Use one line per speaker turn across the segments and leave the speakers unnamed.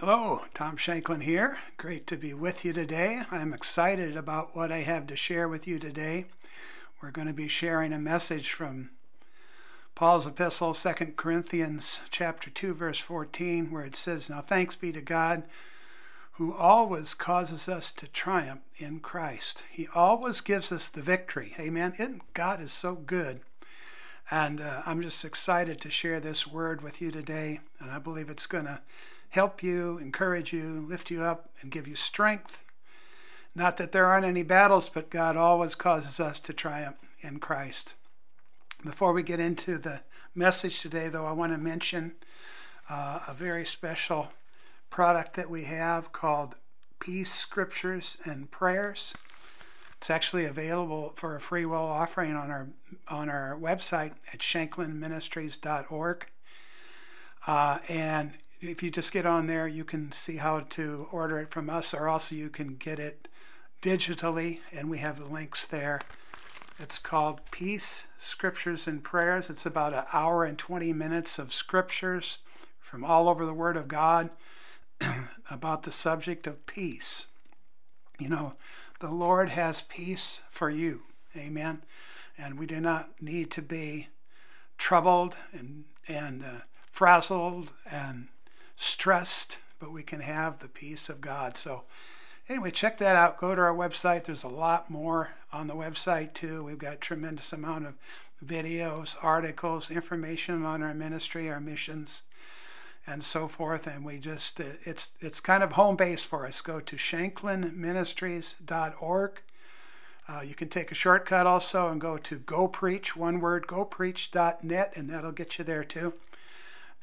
Hello, Tom Shanklin here. Great to be with you today. I'm excited about what I have to share with you today. We're going to be sharing a message from Paul's epistle, 2 Corinthians chapter 2 verse 14, where it says, "Now thanks be to God who always causes us to triumph in Christ. He always gives us the victory." Amen. God is so good. And uh, I'm just excited to share this word with you today, and I believe it's going to help you, encourage you, lift you up, and give you strength. Not that there aren't any battles, but God always causes us to triumph in Christ. Before we get into the message today, though, I want to mention uh, a very special product that we have called Peace Scriptures and Prayers. It's actually available for a free will offering on our on our website at shanklinministries.org. Uh, and if you just get on there, you can see how to order it from us, or also you can get it digitally, and we have the links there. It's called Peace, Scriptures, and Prayers. It's about an hour and 20 minutes of scriptures from all over the Word of God about the subject of peace. You know, the Lord has peace for you. Amen. And we do not need to be troubled and, and uh, frazzled and stressed, but we can have the peace of God. So, anyway, check that out. Go to our website. There's a lot more on the website too. We've got tremendous amount of videos, articles, information on our ministry, our missions, and so forth. And we just uh, it's it's kind of home base for us. Go to shanklinministries.org. Uh, you can take a shortcut also and go to go preach one word gopreach.net and that'll get you there too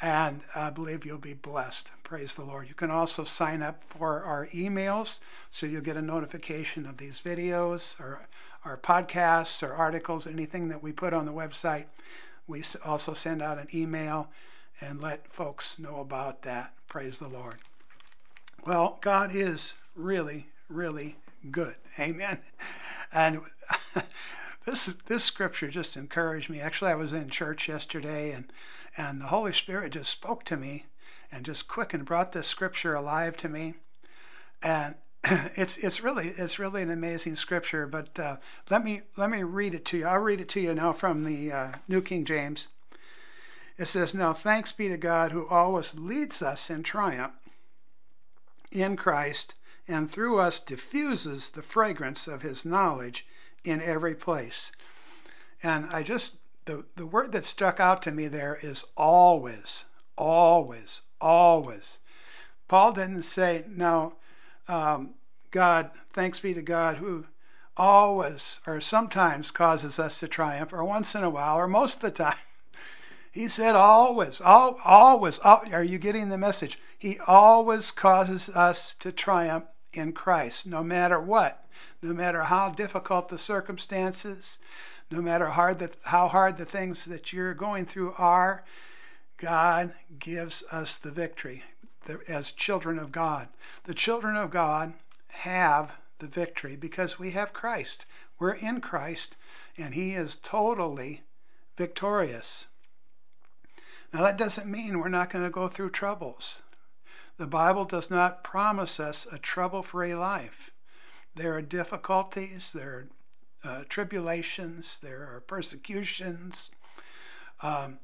and uh, I believe you'll be blessed. Praise the Lord. You can also sign up for our emails so you'll get a notification of these videos or our podcasts or articles, anything that we put on the website. We also send out an email and let folks know about that. Praise the Lord. Well, God is really, really good. Amen. And this this scripture just encouraged me. Actually, I was in church yesterday and and the Holy Spirit just spoke to me and just quickened, brought this scripture alive to me. And it's it's really it's really an amazing scripture. But uh, let me let me read it to you. I'll read it to you now from the uh, New King James. It says, "Now thanks be to God who always leads us in triumph in Christ, and through us diffuses the fragrance of His knowledge in every place." And I just the, the word that stuck out to me there is always, always, always. Paul didn't say, no, um, God, thanks be to God who always or sometimes causes us to triumph, or once in a while, or most of the time. He said always, all, always. All, are you getting the message? He always causes us to triumph in Christ, no matter what, no matter how difficult the circumstances, no matter hard the, how hard the things that you're going through are, God gives us the victory as children of God. The children of God have the victory because we have Christ. We're in Christ, and He is totally victorious. Now, that doesn't mean we're not going to go through troubles. The Bible does not promise us a trouble free life. There are difficulties, there are uh, tribulations, there are persecutions. Um,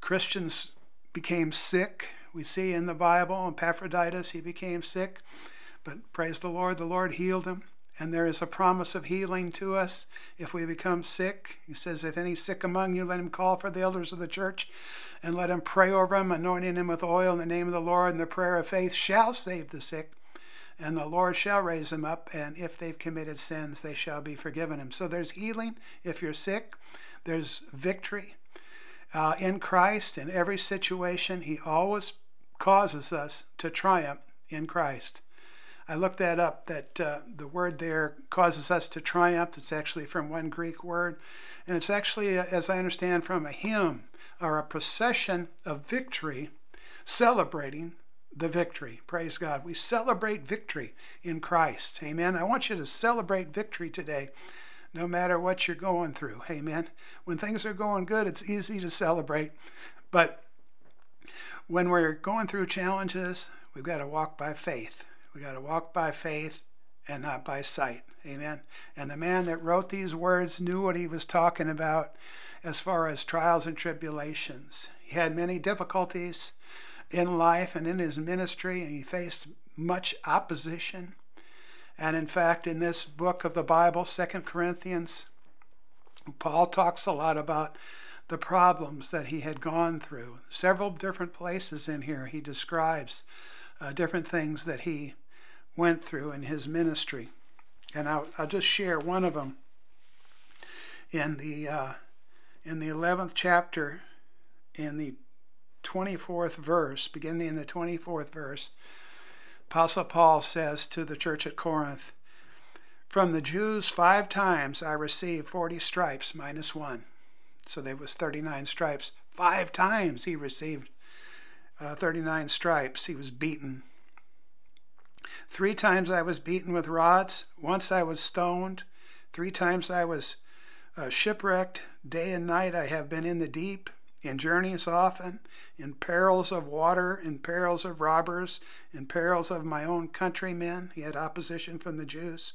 Christians became sick. We see in the Bible, Epaphroditus, he became sick. But praise the Lord, the Lord healed him. And there is a promise of healing to us if we become sick. He says, If any sick among you, let him call for the elders of the church and let him pray over him, anointing him with oil in the name of the Lord. And the prayer of faith shall save the sick and the Lord shall raise them up, and if they've committed sins, they shall be forgiven them. So there's healing if you're sick, there's victory uh, in Christ in every situation. He always causes us to triumph in Christ. I looked that up, that uh, the word there causes us to triumph. It's actually from one Greek word, and it's actually, uh, as I understand, from a hymn or a procession of victory celebrating the victory. Praise God. We celebrate victory in Christ. Amen. I want you to celebrate victory today, no matter what you're going through. Amen. When things are going good, it's easy to celebrate. But when we're going through challenges, We've got to walk by faith. We've got to walk by faith and not by sight. Amen. And the man that wrote these words knew what he was talking about as far as trials and tribulations. He had many difficulties in life and in his ministry, and he faced much opposition. And in fact, in this book of the Bible, Second Corinthians, Paul talks a lot about the problems that he had gone through. Several different places in here, he describes uh, different things that he went through in his ministry. And I'll, I'll just share one of them in the uh, in the 11th chapter, in the 24th verse, beginning in the 24th verse. Apostle Paul says to the church at Corinth, From the Jews five times I received 40 stripes minus one. So there was 39 stripes. Five times he received uh, 39 stripes. He was beaten. Three times I was beaten with rods. Once I was stoned. Three times I was uh, shipwrecked. Day and night I have been in the deep, in journeys often, in perils of water, in perils of robbers, in perils of my own countrymen. He had opposition from the Jews.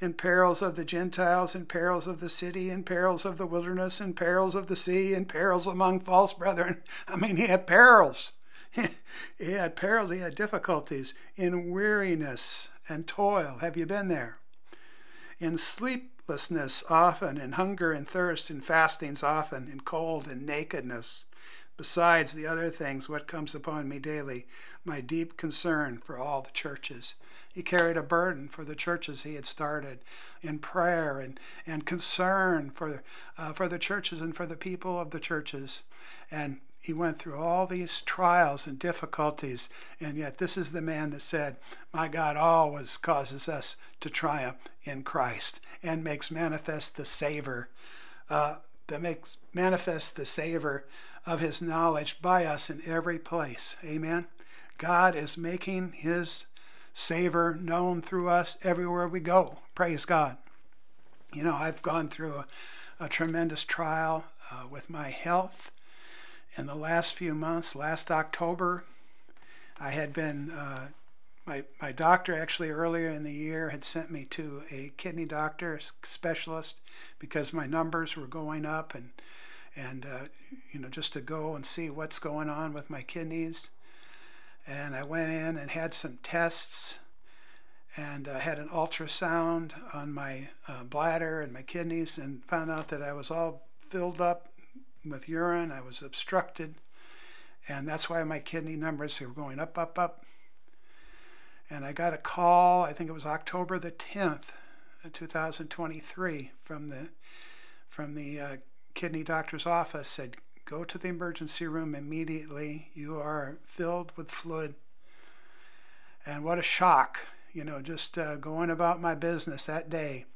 In perils of the Gentiles, in perils of the city, in perils of the wilderness, in perils of the sea, in perils among false brethren. I mean, he had perils. he had perils, he had difficulties in weariness and toil. Have you been there? In often, in hunger and thirst, in fastings often, in cold and nakedness. Besides the other things, what comes upon me daily, my deep concern for all the churches. He carried a burden for the churches he had started in prayer and, and concern for, uh, for the churches and for the people of the churches. And he went through all these trials and difficulties, and yet this is the man that said, My God always causes us to triumph in Christ and makes manifest the savor, uh, that makes manifest the savor of his knowledge by us in every place. Amen. God is making his savor known through us everywhere we go. Praise God. You know, I've gone through a, a tremendous trial uh, with my health in the last few months, last October, I had been, uh, my, my doctor actually earlier in the year had sent me to a kidney doctor specialist because my numbers were going up and, and uh, you know, just to go and see what's going on with my kidneys. And I went in and had some tests and uh, had an ultrasound on my uh, bladder and my kidneys and found out that I was all filled up with urine. I was obstructed. And that's why my kidney numbers were going up, up, up. And I got a call, I think it was October the 10th, 2023, from the, from the uh, kidney doctor's office, said, go to the emergency room immediately. You are filled with fluid. And what a shock, you know, just uh, going about my business that day,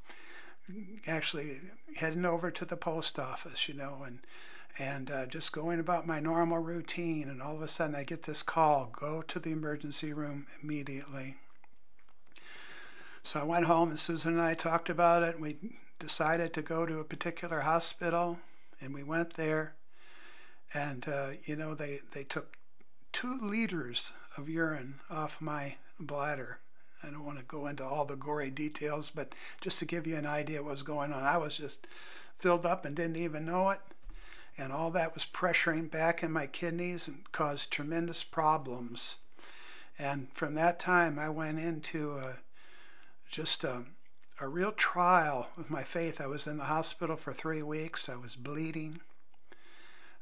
actually heading over to the post office, you know, and and uh, just going about my normal routine. And all of a sudden, I get this call go to the emergency room immediately. So I went home, and Susan and I talked about it. And we decided to go to a particular hospital, and we went there. And, uh, you know, they, they took two liters of urine off my bladder. I don't want to go into all the gory details, but just to give you an idea what was going on, I was just filled up and didn't even know it and all that was pressuring back in my kidneys and caused tremendous problems. And from that time, I went into a, just a, a real trial with my faith. I was in the hospital for three weeks. I was bleeding.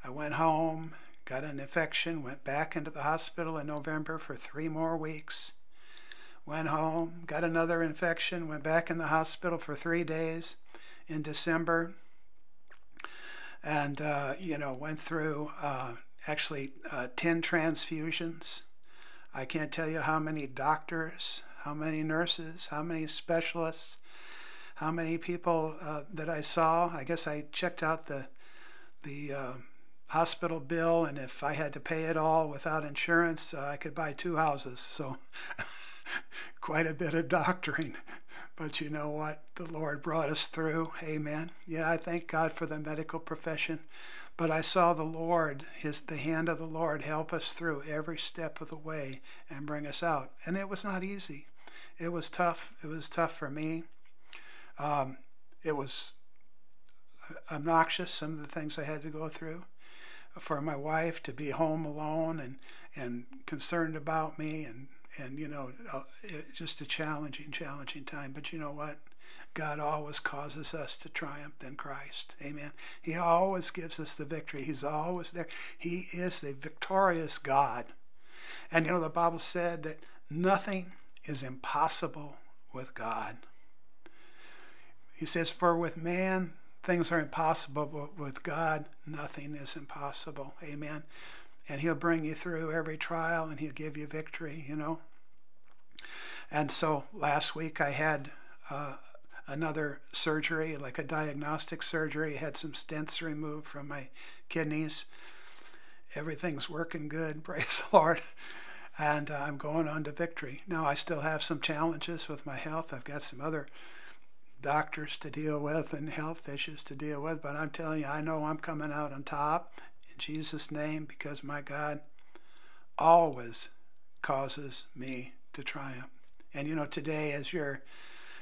I went home, got an infection, went back into the hospital in November for three more weeks. Went home, got another infection, went back in the hospital for three days in December and uh, you know went through uh, actually uh, 10 transfusions. I can't tell you how many doctors how many nurses how many specialists how many people uh, that i saw. I guess i checked out the the uh, hospital bill and if i had to pay it all without insurance uh, i could buy two houses. So quite a bit of doctoring but you know what? The Lord brought us through. Amen. Yeah, I thank God for the medical profession. But I saw the Lord, his the hand of the Lord help us through every step of the way and bring us out. And it was not easy. It was tough. It was tough for me. Um, it was obnoxious, some of the things I had to go through. For my wife to be home alone and, and concerned about me and, and you know, uh, just a challenging, challenging time. But you know what? God always causes us to triumph in Christ. Amen. He always gives us the victory. He's always there. He is the victorious God. And you know, the Bible said that nothing is impossible with God. He says, For with man things are impossible, but with God nothing is impossible. Amen. And He'll bring you through every trial and He'll give you victory, you know. And so last week I had uh, another surgery, like a diagnostic surgery. I had some stents removed from my kidneys. Everything's working good, praise the Lord. And uh, I'm going on to victory. Now, I still have some challenges with my health. I've got some other doctors to deal with and health issues to deal with, but I'm telling you, I know I'm coming out on top Jesus' name because my God always causes me to triumph. And you know, today as you're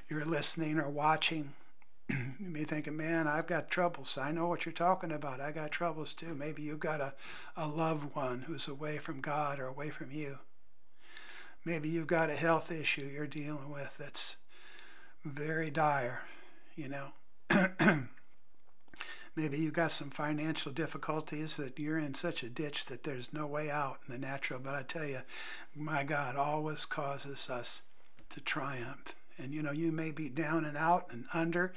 you're listening or watching, you may thinking, man, I've got troubles. I know what you're talking about. I got troubles too. Maybe you've got a, a loved one who's away from God or away from you. Maybe you've got a health issue you're dealing with that's very dire, you know. Maybe you've got some financial difficulties that you're in such a ditch that there's no way out in the natural. But I tell you, my God always causes us to triumph. And you know, you may be down and out and under.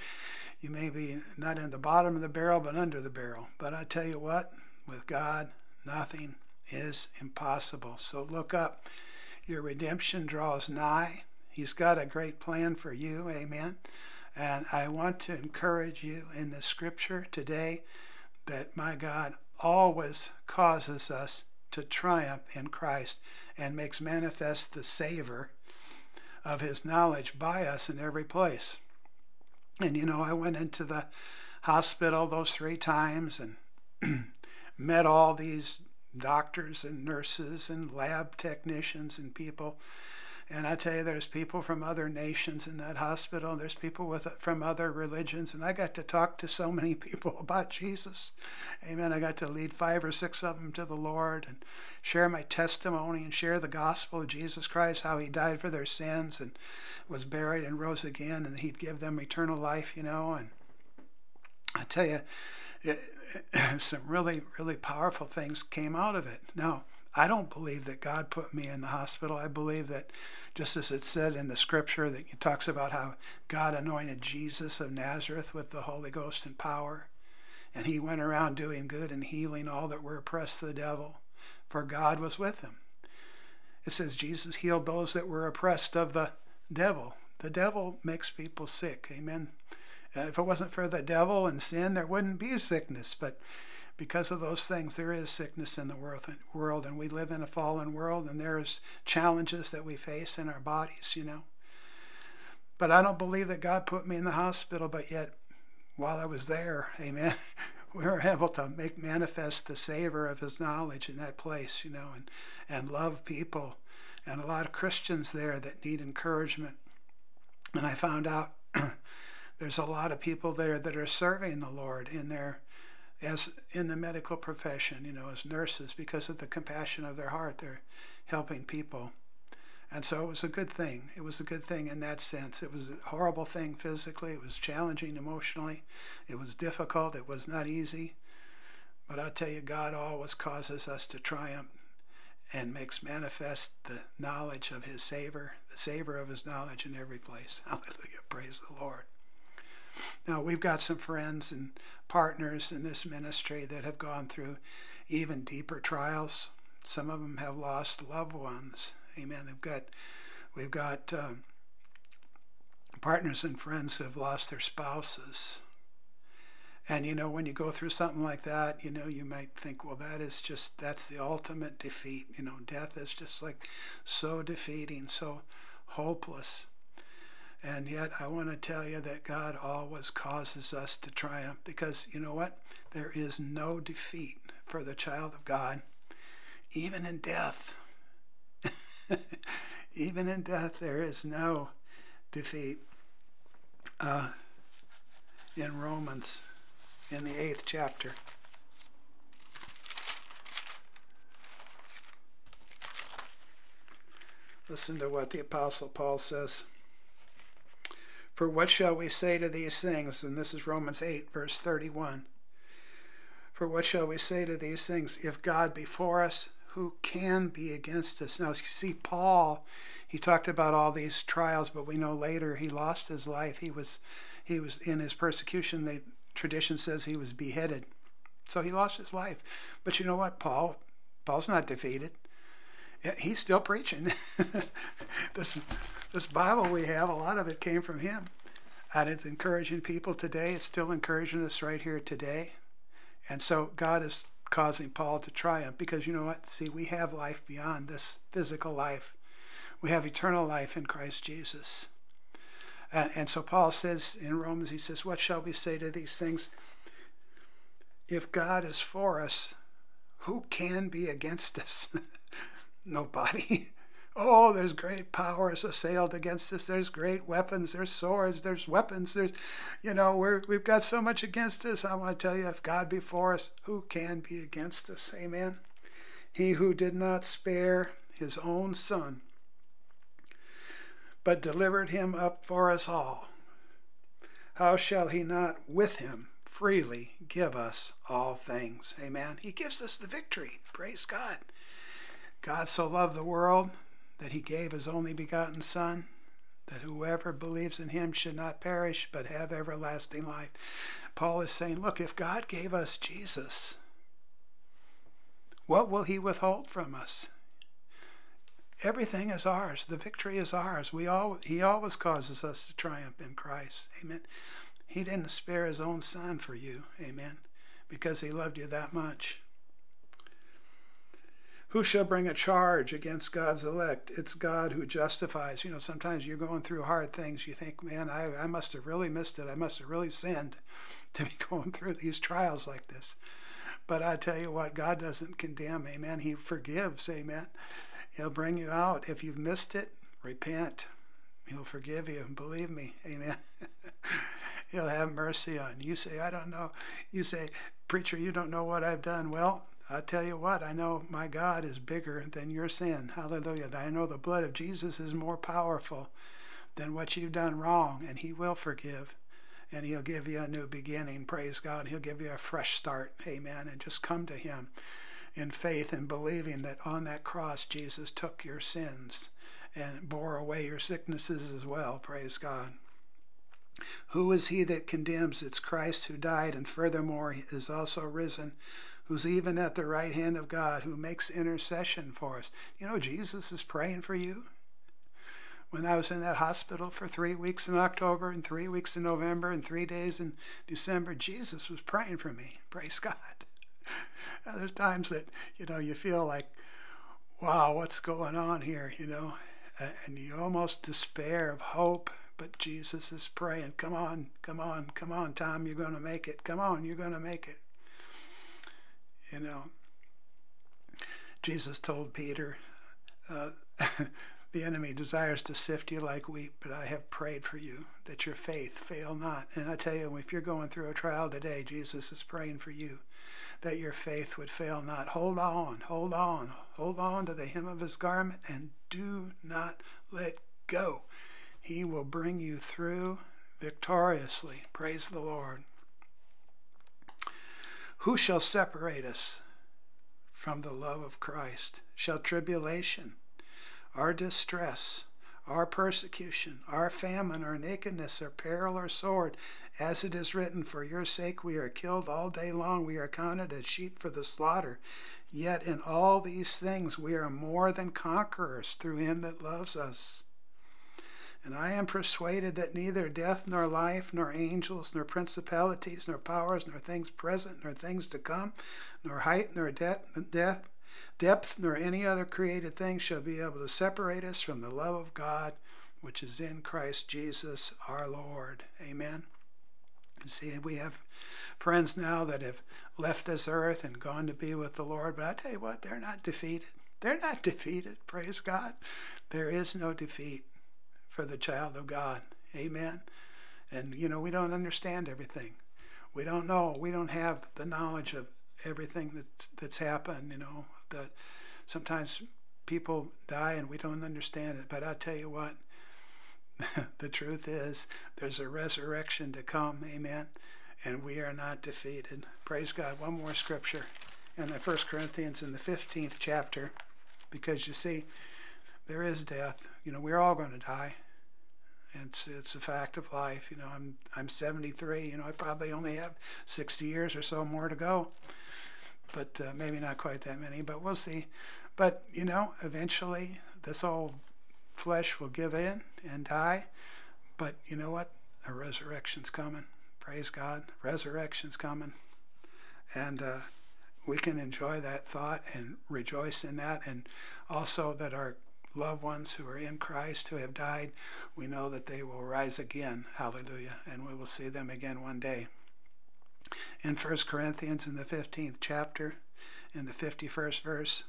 You may be not in the bottom of the barrel, but under the barrel. But I tell you what, with God, nothing is impossible. So look up. Your redemption draws nigh. He's got a great plan for you. Amen. And I want to encourage you in the scripture today that my God always causes us to triumph in Christ and makes manifest the savor of his knowledge by us in every place. And you know, I went into the hospital those three times and met all these doctors and nurses and lab technicians and people and I tell you, there's people from other nations in that hospital. There's people with from other religions, and I got to talk to so many people about Jesus. Amen. I got to lead five or six of them to the Lord and share my testimony and share the gospel of Jesus Christ, how He died for their sins and was buried and rose again, and He'd give them eternal life. You know, and I tell you, it, it, some really, really powerful things came out of it. Now. I don't believe that God put me in the hospital. I believe that just as it said in the scripture that talks about how God anointed Jesus of Nazareth with the Holy Ghost and power, and he went around doing good and healing all that were oppressed of the devil, for God was with him. It says Jesus healed those that were oppressed of the devil. The devil makes people sick. Amen. If it wasn't for the devil and sin, there wouldn't be sickness. But because of those things, there is sickness in the world, and we live in a fallen world, and there's challenges that we face in our bodies, you know. But I don't believe that God put me in the hospital, but yet, while I was there, amen, we were able to make manifest the savor of His knowledge in that place, you know, and, and love people, and a lot of Christians there that need encouragement. And I found out there's a lot of people there that are serving the Lord in their as in the medical profession, you know, as nurses, because of the compassion of their heart, they're helping people. And so it was a good thing. It was a good thing in that sense. It was a horrible thing physically. It was challenging emotionally. It was difficult. It was not easy. But I tell you, God always causes us to triumph and makes manifest the knowledge of his savor, the savor of his knowledge in every place. Hallelujah. Praise the Lord. Now, we've got some friends and partners in this ministry that have gone through even deeper trials. Some of them have lost loved ones. Amen. They've got, we've got um, partners and friends who have lost their spouses. And you know, when you go through something like that, you know, you might think, well, that is just, that's the ultimate defeat. You know, death is just like so defeating, so hopeless. And yet, I want to tell you that God always causes us to triumph because you know what? There is no defeat for the child of God, even in death. even in death, there is no defeat. Uh, in Romans, in the eighth chapter. Listen to what the Apostle Paul says. For what shall we say to these things? And this is Romans 8, verse 31. For what shall we say to these things? If God be for us, who can be against us? Now, you see, Paul, he talked about all these trials, but we know later he lost his life. He was, he was in his persecution. The tradition says he was beheaded, so he lost his life. But you know what, Paul? Paul's not defeated. He's still preaching. this this Bible we have, a lot of it came from him, and it's encouraging people today. It's still encouraging us right here today, and so God is causing Paul to triumph because you know what? See, we have life beyond this physical life. We have eternal life in Christ Jesus. And, and so Paul says in Romans, he says, What shall we say to these things? If God is for us, who can be against us? Nobody. Oh, there's great powers assailed against us. There's great weapons. There's swords. There's weapons. There's, you know, we're, we've got so much against us. I want to tell you, if God be for us, who can be against us? Amen. He who did not spare his own son, but delivered him up for us all, how shall he not with him freely give us all things? Amen. He gives us the victory. Praise God. God so loved the world that he gave his only begotten Son, that whoever believes in him should not perish but have everlasting life. Paul is saying, look, if God gave us Jesus, what will he withhold from us? Everything is ours. The victory is ours. We all, he always causes us to triumph in Christ. Amen. He didn't spare his own son for you. Amen. Because he loved you that much. Who shall bring a charge against God's elect? It's God who justifies. You know, sometimes you're going through hard things. You think, man, I, I must have really missed it. I must have really sinned to be going through these trials like this. But I tell you what, God doesn't condemn. Amen. He forgives. Amen. He'll bring you out. If you've missed it, repent. He'll forgive you. Believe me. Amen. He'll have mercy on you. You say, I don't know. You say, Preacher, you don't know what I've done. Well, I tell you what, I know my God is bigger than your sin. Hallelujah. I know the blood of Jesus is more powerful than what you've done wrong, and He will forgive. And He'll give you a new beginning. Praise God. He'll give you a fresh start. Amen. And just come to Him in faith and believing that on that cross Jesus took your sins and bore away your sicknesses as well. Praise God. Who is he that condemns? It's Christ who died and furthermore is also risen who's even at the right hand of God, who makes intercession for us. You know, Jesus is praying for you. When I was in that hospital for three weeks in October and three weeks in November and three days in December, Jesus was praying for me. Praise God. There's times that, you know, you feel like, wow, what's going on here, you know? And you almost despair of hope, but Jesus is praying, come on, come on, come on, Tom, you're going to make it. Come on, you're going to make it. You know, Jesus told Peter, uh, the enemy desires to sift you like wheat, but I have prayed for you that your faith fail not. And I tell you, if you're going through a trial today, Jesus is praying for you that your faith would fail not. Hold on, hold on, hold on to the hem of his garment and do not let go. He will bring you through victoriously. Praise the Lord. Who shall separate us from the love of Christ? Shall tribulation, our distress, our persecution, our famine, our nakedness, our peril, or sword, as it is written, For your sake we are killed all day long, we are counted as sheep for the slaughter. Yet in all these things we are more than conquerors through him that loves us. And I am persuaded that neither death, nor life, nor angels, nor principalities, nor powers, nor things present, nor things to come, nor height, nor depth, death, depth, nor any other created thing shall be able to separate us from the love of God, which is in Christ Jesus our Lord. Amen. See, we have friends now that have left this earth and gone to be with the Lord, but I tell you what, they're not defeated. They're not defeated. Praise God. There is no defeat for the child of God. Amen. And, you know, we don't understand everything. We don't know. We don't have the knowledge of everything that's, that's happened, you know, that sometimes people die and we don't understand it. But I'll tell you what, the truth is there's a resurrection to come. Amen. And we are not defeated. Praise God. One more scripture in the First Corinthians in the 15th chapter, because you see, there is death. You know, we're all going to die. It's it's a fact of life. You know, I'm I'm 73. You know, I probably only have 60 years or so more to go, but uh, maybe not quite that many. But we'll see. But you know, eventually this old flesh will give in and die. But you know what? A resurrection's coming. Praise God. Resurrection's coming, and uh, we can enjoy that thought and rejoice in that, and also that our loved ones who are in Christ who have died, we know that they will rise again. Hallelujah. And we will see them again one day. In 1 Corinthians, in the 15th chapter, in the 51st verse,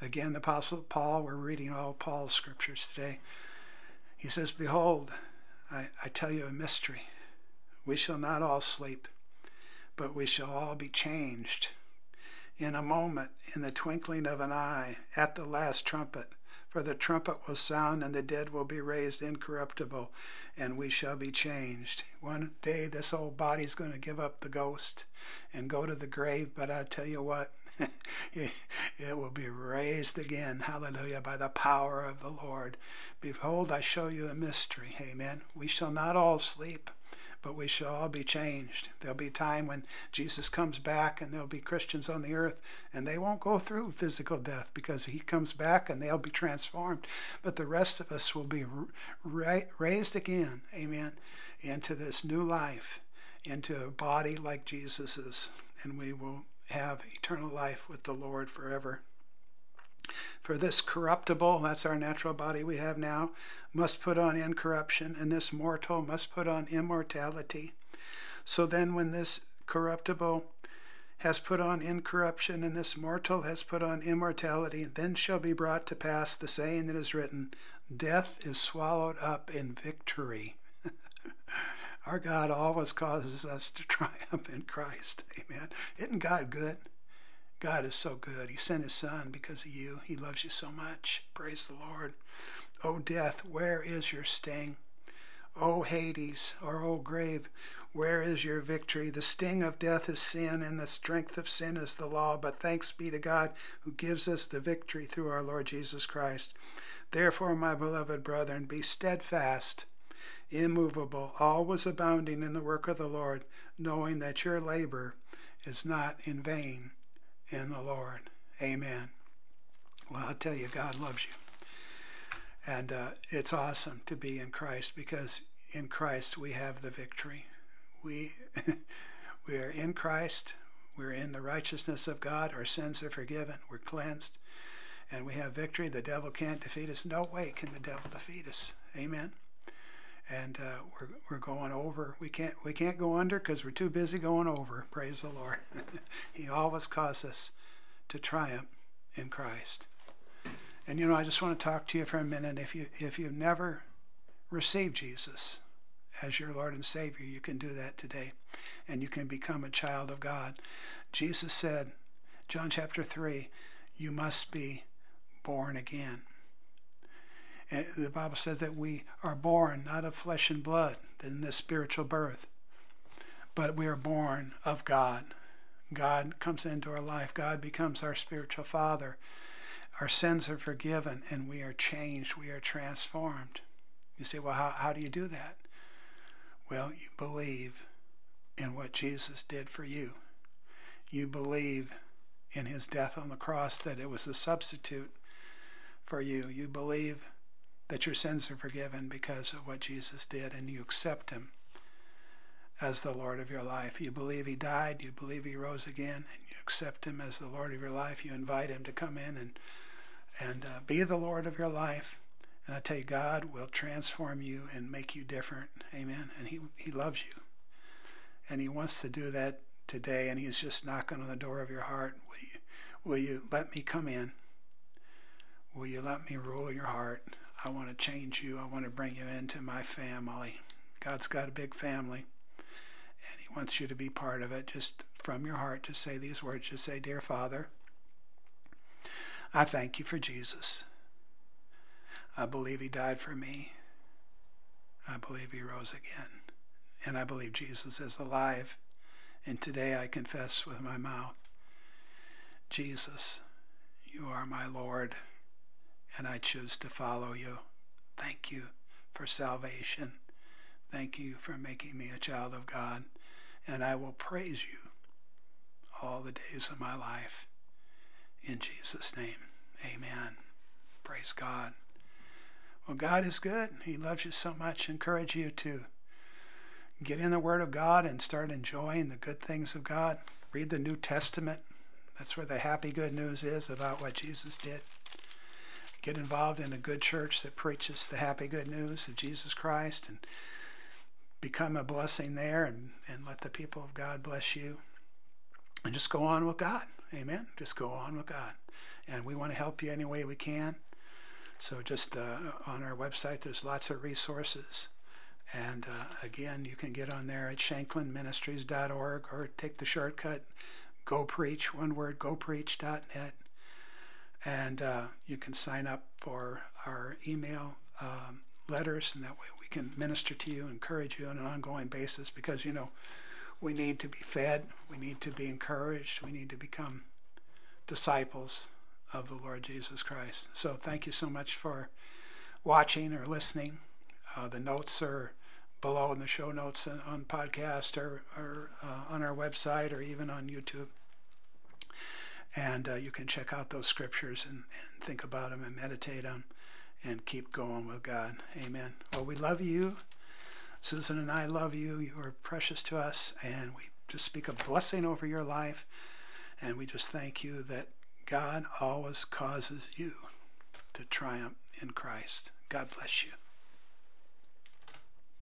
again, the Apostle Paul, we're reading all Paul's scriptures today. He says, Behold, I, I tell you a mystery. We shall not all sleep, but we shall all be changed in a moment, in the twinkling of an eye, at the last trumpet. For the trumpet will sound, and the dead will be raised incorruptible, and we shall be changed. One day, this old body's going to give up the ghost and go to the grave, but I tell you what, it will be raised again, hallelujah, by the power of the Lord. Behold, I show you a mystery, amen. We shall not all sleep but we shall all be changed. There'll be a time when Jesus comes back and there'll be Christians on the earth and they won't go through physical death because he comes back and they'll be transformed. But the rest of us will be ra- raised again, amen, into this new life, into a body like Jesus's, and we will have eternal life with the Lord forever. For this corruptible, that's our natural body we have now, must put on incorruption, and this mortal must put on immortality. So then, when this corruptible has put on incorruption, and this mortal has put on immortality, then shall be brought to pass the saying that is written Death is swallowed up in victory. Our God always causes us to triumph in Christ. Amen. Isn't God good? God is so good. He sent his son because of you. He loves you so much. Praise the Lord. O death, where is your sting? O Hades, or O grave, where is your victory? The sting of death is sin, and the strength of sin is the law. But thanks be to God who gives us the victory through our Lord Jesus Christ. Therefore, my beloved brethren, be steadfast, immovable, always abounding in the work of the Lord, knowing that your labor is not in vain in the Lord. Amen. Well, I'll tell you, God loves you. And uh, it's awesome to be in Christ because in Christ we have the victory. We, we are in Christ. We're in the righteousness of God. Our sins are forgiven. We're cleansed. And we have victory. The devil can't defeat us. No way can the devil defeat us. Amen. And uh, we're, we're going over. We can't we can't go under because we're too busy going over. Praise the Lord. he always causes us to triumph in Christ. And you know, I just want to talk to you for a minute. If you if you've never received Jesus as your Lord and Savior, you can do that today, and you can become a child of God. Jesus said, John chapter three, you must be born again. The Bible says that we are born not of flesh and blood in this spiritual birth, but we are born of God. God comes into our life. God becomes our spiritual father. Our sins are forgiven and we are changed. We are transformed. You say, well, how, how do you do that? Well, you believe in what Jesus did for you. You believe in his death on the cross that it was a substitute for you. You believe that your sins are forgiven because of what Jesus did, and you accept him as the Lord of your life. You believe he died, you believe he rose again, and you accept him as the Lord of your life. You invite him to come in and and uh, be the Lord of your life, And I tell you, God will transform you and make you different. Amen. And He, he loves you. And He wants to do that today. And He's just knocking on the door of your heart. Will you, will you let me come in? Will you let me rule your heart? I want to change you. I want to bring you into my family. God's got a big family. And He wants you to be part of it. Just from your heart, just say these words. Just say, Dear Father, I thank you for Jesus. I believe he died for me. I believe he rose again. And I believe Jesus is alive. And today I confess with my mouth Jesus, you are my Lord, and I choose to follow you. Thank you for salvation. Thank you for making me a child of God. And I will praise you all the days of my life. In Jesus' name, amen. Praise God. Well, God is good. He loves you so much. Encourage you to get in the Word of God and start enjoying the good things of God. Read the New Testament. That's where the happy good news is about what Jesus did. Get involved in a good church that preaches the happy good news of Jesus Christ and become a blessing there and, and let the people of God bless you. And just go on with God. Amen. Just go on with God. And we want to help you any way we can. So just uh, on our website, there's lots of resources. And uh, again, you can get on there at shanklinministries.org or take the shortcut, go preach, one word, gopreach.net. And uh, you can sign up for our email um, letters, and that way we can minister to you, encourage you on an ongoing basis because, you know, we need to be fed, we need to be encouraged, we need to become disciples of the Lord Jesus Christ. So thank you so much for watching or listening. Uh, the notes are below in the show notes on podcast or, or uh, on our website or even on YouTube. And uh, you can check out those scriptures and, and think about them and meditate on and keep going with God. Amen. Well, we love you. Susan and I love you. You are precious to us, and we just speak a blessing over your life. And we just thank you that God always causes you to triumph in Christ. God bless you.